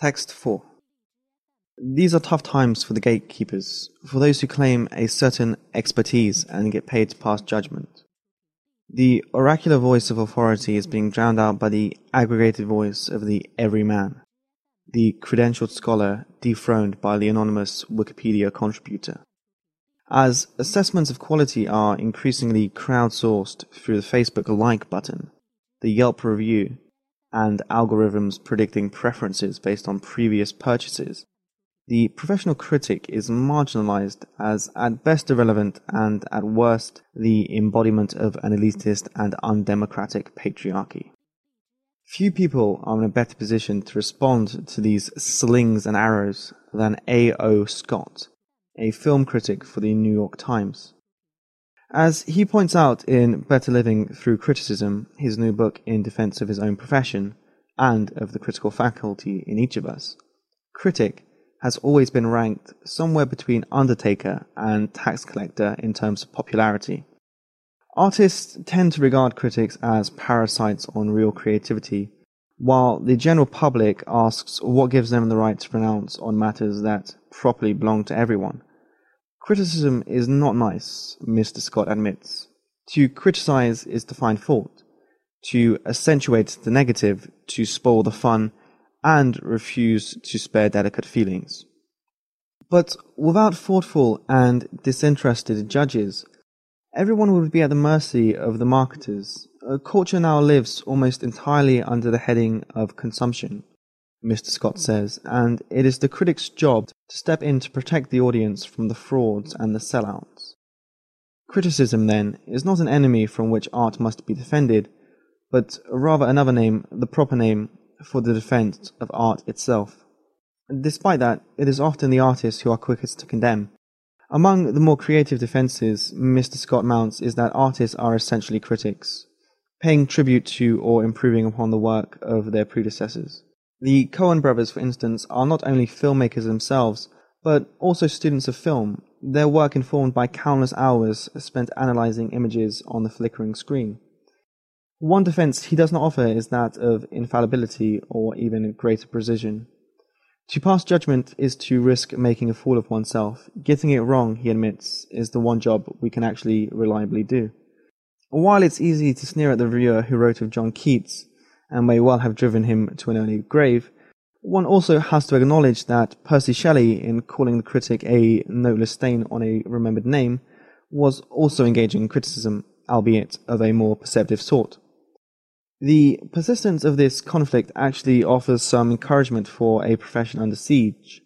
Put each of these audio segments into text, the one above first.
Text 4. These are tough times for the gatekeepers, for those who claim a certain expertise and get paid to pass judgment. The oracular voice of authority is being drowned out by the aggregated voice of the everyman, the credentialed scholar dethroned by the anonymous Wikipedia contributor. As assessments of quality are increasingly crowdsourced through the Facebook like button, the Yelp review, and algorithms predicting preferences based on previous purchases, the professional critic is marginalized as at best irrelevant and at worst the embodiment of an elitist and undemocratic patriarchy. Few people are in a better position to respond to these slings and arrows than A.O. Scott, a film critic for the New York Times. As he points out in Better Living Through Criticism, his new book in defense of his own profession and of the critical faculty in each of us, critic has always been ranked somewhere between undertaker and tax collector in terms of popularity. Artists tend to regard critics as parasites on real creativity, while the general public asks what gives them the right to pronounce on matters that properly belong to everyone. Criticism is not nice, Mr. Scott admits. To criticize is to find fault, to accentuate the negative, to spoil the fun, and refuse to spare delicate feelings. But without thoughtful and disinterested judges, everyone would be at the mercy of the marketers. Uh, culture now lives almost entirely under the heading of consumption, Mr. Scott says, and it is the critic's job to step in to protect the audience from the frauds and the sellouts. Criticism, then, is not an enemy from which art must be defended, but rather another name, the proper name, for the defense of art itself. Despite that, it is often the artists who are quickest to condemn. Among the more creative defenses Mr. Scott mounts is that artists are essentially critics, paying tribute to or improving upon the work of their predecessors. The Coen brothers, for instance, are not only filmmakers themselves, but also students of film, their work informed by countless hours spent analyzing images on the flickering screen. One defense he does not offer is that of infallibility or even greater precision. To pass judgment is to risk making a fool of oneself. Getting it wrong, he admits, is the one job we can actually reliably do. While it's easy to sneer at the reviewer who wrote of John Keats, and may well have driven him to an early grave, one also has to acknowledge that Percy Shelley, in calling the critic a noteless stain on a remembered name, was also engaging in criticism, albeit of a more perceptive sort. The persistence of this conflict actually offers some encouragement for a profession under siege.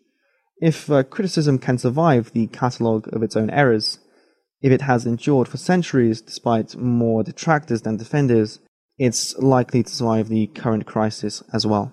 If uh, criticism can survive the catalogue of its own errors, if it has endured for centuries despite more detractors than defenders, it's likely to survive the current crisis as well.